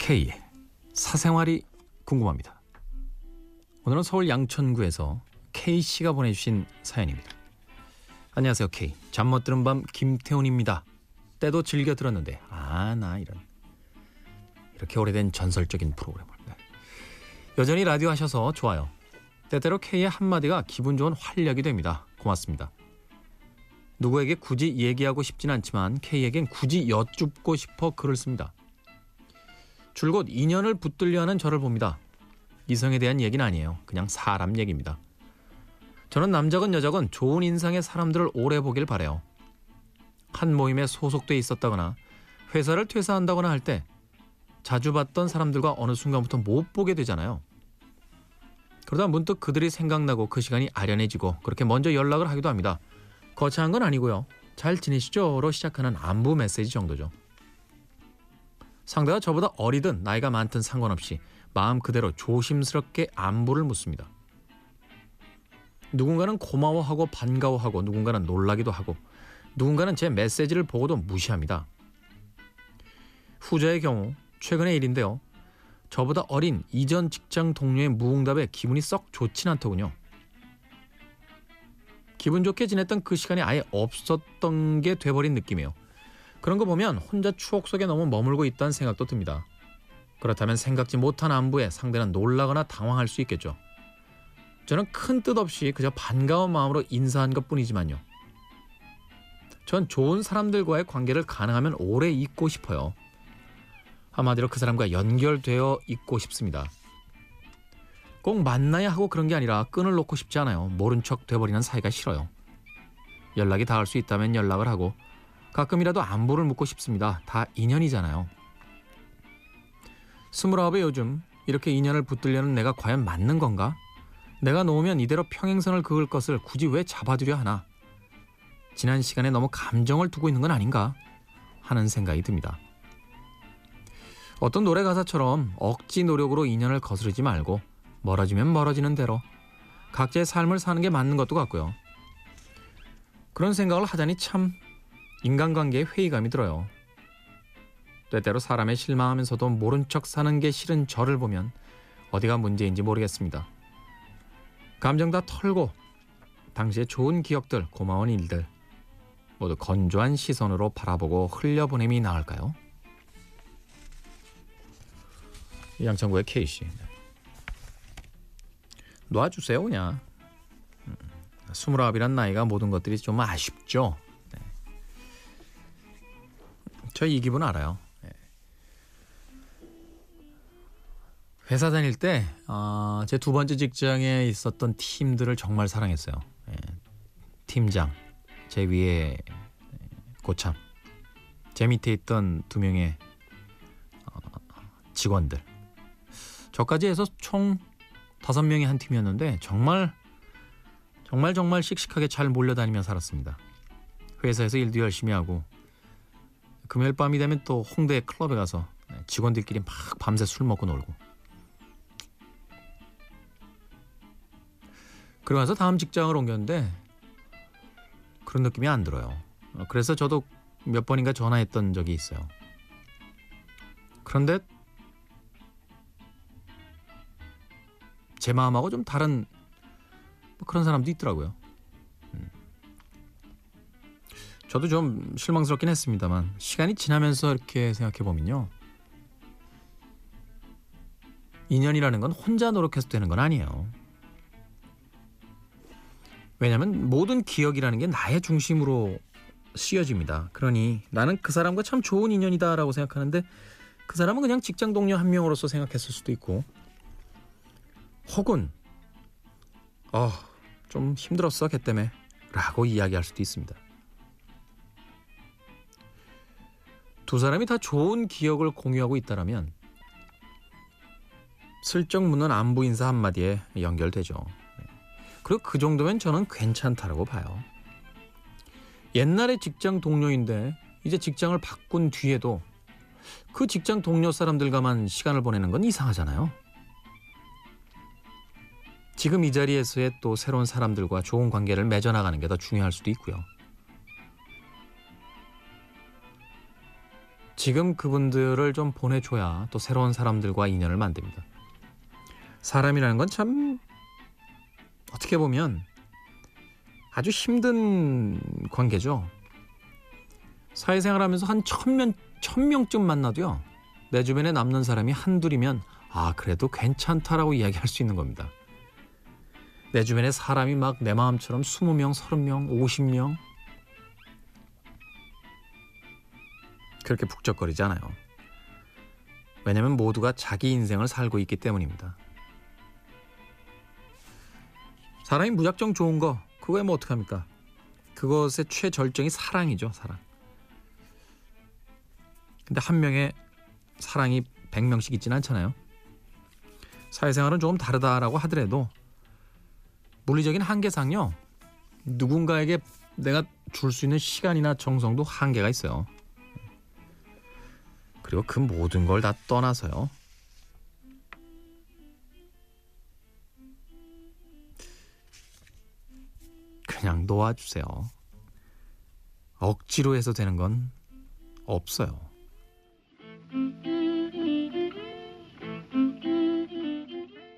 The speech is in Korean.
K의 사생활이 궁금합니다. 오늘은 서울 양천구에서 K 씨가 보내주신 사연입니다. 안녕하세요 K. 잠 못 드는 밤 김태훈입니다. 때도 즐겨 들었는데 아 나 이런 이렇게 오래된 전설적인 프로그램을 네. 여전히 라디오 하셔서 좋아요. 때때로 K의 한마디가 기분 좋은 활력이 됩니다. 고맙습니다. 누구에게 굳이 얘기하고 싶진 않지만 K에겐 굳이 여쭙고 싶어 글을 씁니다. 줄곧 인연을 붙들려 하는 저를 봅니다. 이성에 대한 얘기는 아니에요. 그냥 사람 얘기입니다. 저는 남자건 여자건 좋은 인상의 사람들을 오래 보길 바래요. 한 모임에 소속돼 있었다거나 회사를 퇴사한다거나 할 때 자주 봤던 사람들과 어느 순간부터 못 보게 되잖아요. 그러다 문득 그들이 생각나고 그 시간이 아련해지고 그렇게 먼저 연락을 하기도 합니다. 거창한 건 아니고요. 잘 지내시죠?로 시작하는 안부 메시지 정도죠. 상대가 저보다 어리든 나이가 많든 상관없이 마음 그대로 조심스럽게 안부를 묻습니다. 누군가는 고마워하고 반가워하고 누군가는 놀라기도 하고 누군가는 제 메시지를 보고도 무시합니다. 후자의 경우 최근의 일인데요. 저보다 어린 이전 직장 동료의 무응답에 기분이 썩 좋진 않더군요. 기분 좋게 지냈던 그 시간이 아예 없었던 게 돼버린 느낌이에요. 그런 거 보면 혼자 추억 속에 너무 머물고 있다는 생각도 듭니다. 그렇다면 생각지 못한 안부에 상대는 놀라거나 당황할 수 있겠죠. 저는 큰 뜻 없이 그저 반가운 마음으로 인사한 것 뿐이지만요. 전 좋은 사람들과의 관계를 가능하면 오래 잊고 싶어요. 한마디로 그 사람과 연결되어 있고 싶습니다. 꼭 만나야 하고 그런 게 아니라 끈을 놓고 싶지 않아요. 모른 척 돼버리는 사이가 싫어요. 연락이 닿을 수 있다면 연락을 하고 가끔이라도 안부를 묻고 싶습니다. 다 인연이잖아요. 스물아홉의 요즘 이렇게 인연을 붙들려는 내가 과연 맞는 건가? 내가 놓으면 이대로 평행선을 그을 것을 굳이 왜 잡아두려 하나? 지난 시간에 너무 감정을 두고 있는 건 아닌가? 하는 생각이 듭니다. 어떤 노래 가사처럼 억지 노력으로 인연을 거스르지 말고 멀어지면 멀어지는 대로 각자의 삶을 사는 게 맞는 것도 같고요. 그런 생각을 하자니 참 인간관계에 회의감이 들어요. 때때로 사람의 실망하면서도 모른 척 사는 게 싫은 저를 보면 어디가 문제인지 모르겠습니다. 감정 다 털고 당시의 좋은 기억들, 고마운 일들 모두 건조한 시선으로 바라보고 흘려보냄이 나을까요? 양천구의 K씨 놔주세요 그냥 음, 스물아홉이란 나이가 모든 것들이 좀 아쉽죠 저이 기분 알아요. 예. 회사 다닐 때, 어, 제두 번째 직장에 있었던 팀들을 정말 사랑했어요. 예. 팀장, 제 위에 고참, 제 밑에 있던 두 명의 어, 직원들. 저까지 해서 총 다섯 명의 한 팀이었는데 정말 정말 정말 씩씩하게 잘 몰려다니며 살았습니다. 회사에서 일도 열심히 하고 금요일 밤이 되면 또 홍대 클럽에 가서 직원들끼리 막 밤새 술 먹고 놀고 그러면서 다음 직장을 옮겼는데 그런 느낌이 안 들어요. 그래서 저도 몇 번인가 전화했던 적이 있어요. 그런데 제 마음하고 좀 다른 뭐 그런 사람도 있더라고요. 저도 좀 실망스럽긴 했습니다만 시간이 지나면서 이렇게 생각해 보면요. 인연이라는 건 혼자 노력해서 되는 건 아니에요. 왜냐하면 모든 기억이라는 게 나의 중심으로 씌어집니다. 그러니 나는 그 사람과 참 좋은 인연이다라고 생각하는데 그 사람은 그냥 직장 동료 한 명으로서 생각했을 수도 있고 혹은 어, 좀 힘들었어 걔 때문에 라고 이야기할 수도 있습니다. 두 사람이 다 좋은 기억을 공유하고 있다면 슬쩍 묻는 안부 인사 한마디에 연결되죠. 네. 그리고 그 정도면 저는 괜찮다라고 봐요. 옛날에 직장 동료인데 이제 직장을 바꾼 뒤에도 그 직장 동료 사람들과만 시간을 보내는 건 이상하잖아요. 지금 이 자리에서의 또 새로운 사람들과 좋은 관계를 맺어나가는 게 더 중요할 수도 있고요. 지금 그분들을 좀 보내줘야 또 새로운 사람들과 인연을 만듭니다. 사람이라는 건 참 어떻게 보면 아주 힘든 관계죠. 사회생활 하면서 한 천명 천명쯤 만나도요. 내 주변에 남는 사람이 한둘이면 아 그래도 괜찮다라고 이야기할 수 있는 겁니다. 내 주변에 사람이 막 내 마음처럼 20명, 30명, 50명 그렇게 북적거리지 않아요. 왜냐하면 모두가 자기 인생을 살고 있기 때문입니다. 사람이 무작정 좋은 거 그거에 뭐 어떡합니까? 그것의 최절정이 사랑이죠, 사랑. 근데 한 명의 사랑이 100명씩 있지는 않잖아요. 사회생활은 조금 다르다라고 하더라도 물리적인 한계상요. 누군가에게 내가 줄 수 있는 시간이나 정성도 한계가 있어요. 그리고 그 모든 걸 다 떠나서요. 그냥 놓아주세요. 억지로 해서 되는 건 없어요.